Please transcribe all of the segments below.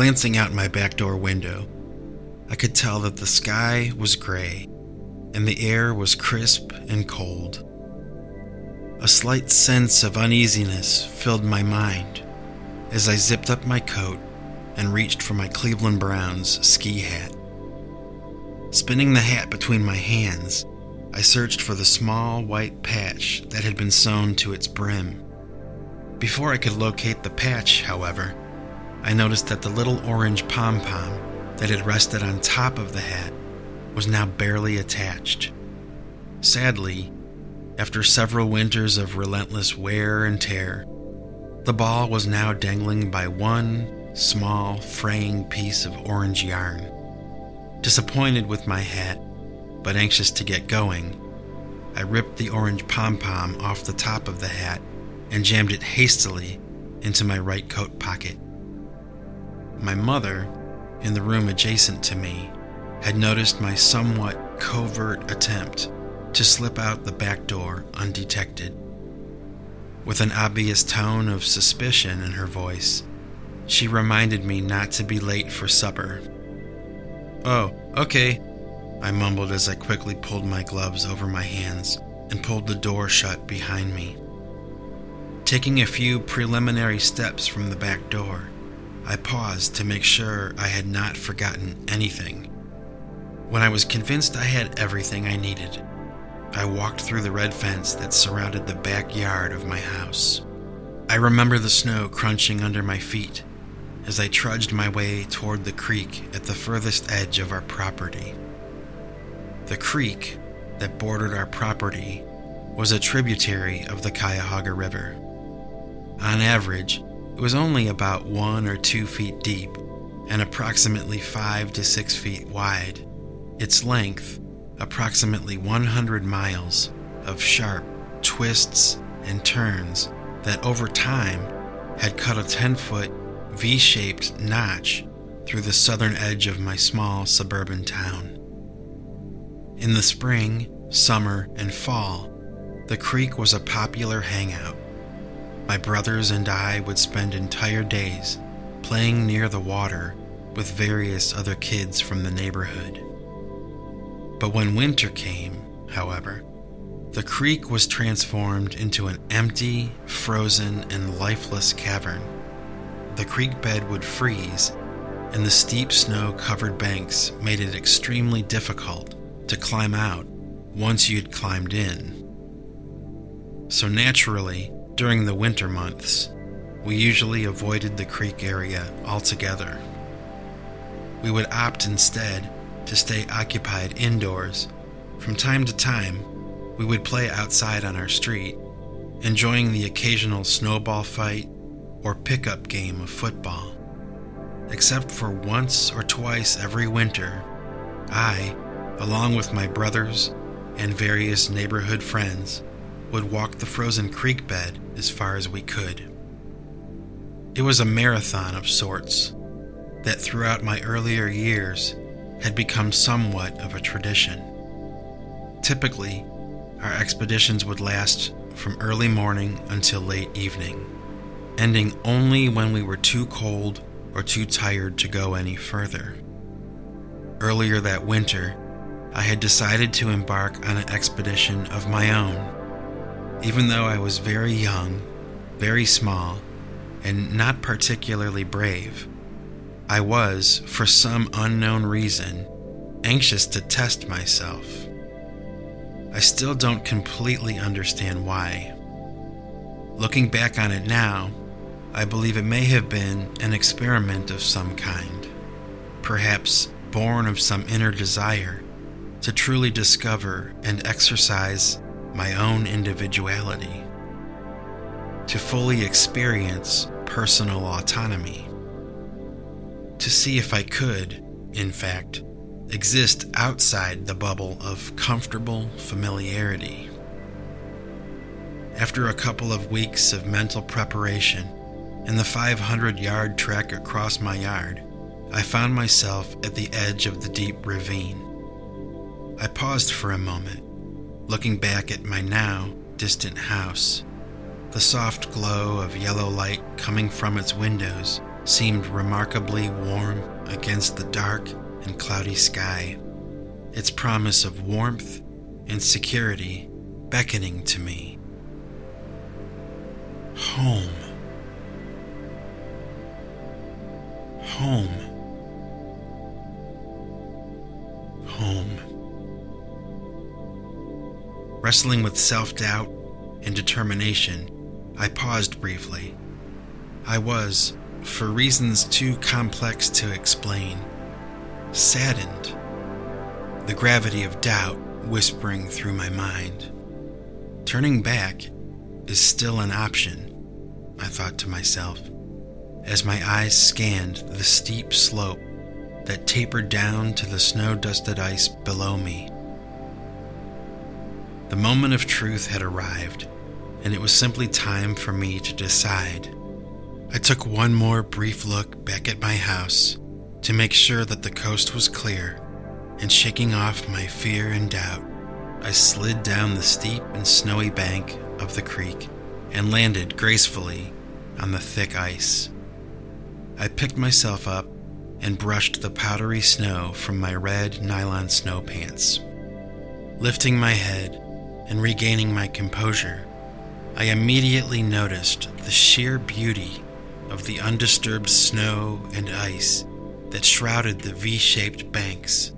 Glancing out my back door window, I could tell that the sky was gray and the air was crisp and cold. A slight sense of uneasiness filled my mind as I zipped up my coat and reached for my Cleveland Browns ski hat. Spinning the hat between my hands, I searched for the small white patch that had been sewn to its brim. Before I could locate the patch, however, I noticed that the little orange pom pom that had rested on top of the hat was now barely attached. Sadly, after several winters of relentless wear and tear, the ball was now dangling by one small, fraying piece of orange yarn. Disappointed with my hat, but anxious to get going, I ripped the orange pom pom off the top of the hat and jammed it hastily into my right coat pocket. My mother, in the room adjacent to me, had noticed my somewhat covert attempt to slip out the back door undetected. With an obvious tone of suspicion in her voice, she reminded me not to be late for supper. Oh, okay, I mumbled as I quickly pulled my gloves over my hands and pulled the door shut behind me. Taking a few preliminary steps from the back door, I paused to make sure I had not forgotten anything. When I was convinced I had everything I needed, I walked through the red fence that surrounded the backyard of my house. I remember the snow crunching under my feet as I trudged my way toward the creek at the furthest edge of our property. The creek that bordered our property was a tributary of the Cuyahoga River. On average, it was only about one or two feet deep and approximately five to six feet wide. Its length, approximately 100 miles of sharp twists and turns that over time had cut a 10 foot V shaped notch through the southern edge of my small suburban town. In the spring, summer, and fall, the creek was a popular hangout. My brothers and I would spend entire days playing near the water with various other kids from the neighborhood. But when winter came, however, the creek was transformed into an empty, frozen, and lifeless cavern. The creek bed would freeze, and the steep snow covered banks made it extremely difficult to climb out once you'd climbed in. So naturally, during the winter months, we usually avoided the creek area altogether. We would opt instead to stay occupied indoors. From time to time, we would play outside on our street, enjoying the occasional snowball fight or pickup game of football. Except for once or twice every winter, I, along with my brothers and various neighborhood friends, would walk the frozen creek bed as far as we could. It was a marathon of sorts that throughout my earlier years had become somewhat of a tradition. Typically, our expeditions would last from early morning until late evening, ending only when we were too cold or too tired to go any further. Earlier that winter, I had decided to embark on an expedition of my own. Even though I was very young, very small, and not particularly brave, I was, for some unknown reason, anxious to test myself. I still don't completely understand why. Looking back on it now, I believe it may have been an experiment of some kind, perhaps born of some inner desire to truly discover and exercise my own individuality, to fully experience personal autonomy to see if I could, in fact, exist outside the bubble of comfortable familiarity. After a couple of weeks of mental preparation and the 500 yard trek across my yard, I found myself at the edge of the deep ravine. I paused for a moment, looking back at my now distant house. The soft glow of yellow light coming from its windows seemed remarkably warm against the dark and cloudy sky, its promise of warmth and security beckoning to me. Home. Home. Home. Wrestling with self doubt and determination, I paused briefly. I was, for reasons too complex to explain, saddened, the gravity of doubt whispering through my mind. Turning back is still an option, I thought to myself, as my eyes scanned the steep slope that tapered down to the snow dusted ice below me. The moment of truth had arrived, and it was simply time for me to decide. I took one more brief look back at my house to make sure that the coast was clear, and shaking off my fear and doubt, I slid down the steep and snowy bank of the creek and landed gracefully on the thick ice. I picked myself up and brushed the powdery snow from my red nylon snow pants. Lifting my head and regaining my composure, I immediately noticed the sheer beauty of the undisturbed snow and ice that shrouded the V shaped banks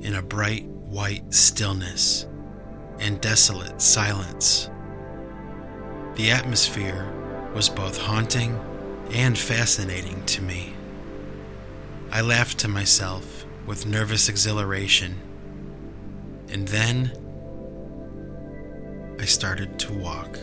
in a bright white stillness and desolate silence. The atmosphere was both haunting and fascinating to me. I laughed to myself with nervous exhilaration, and then I started to walk.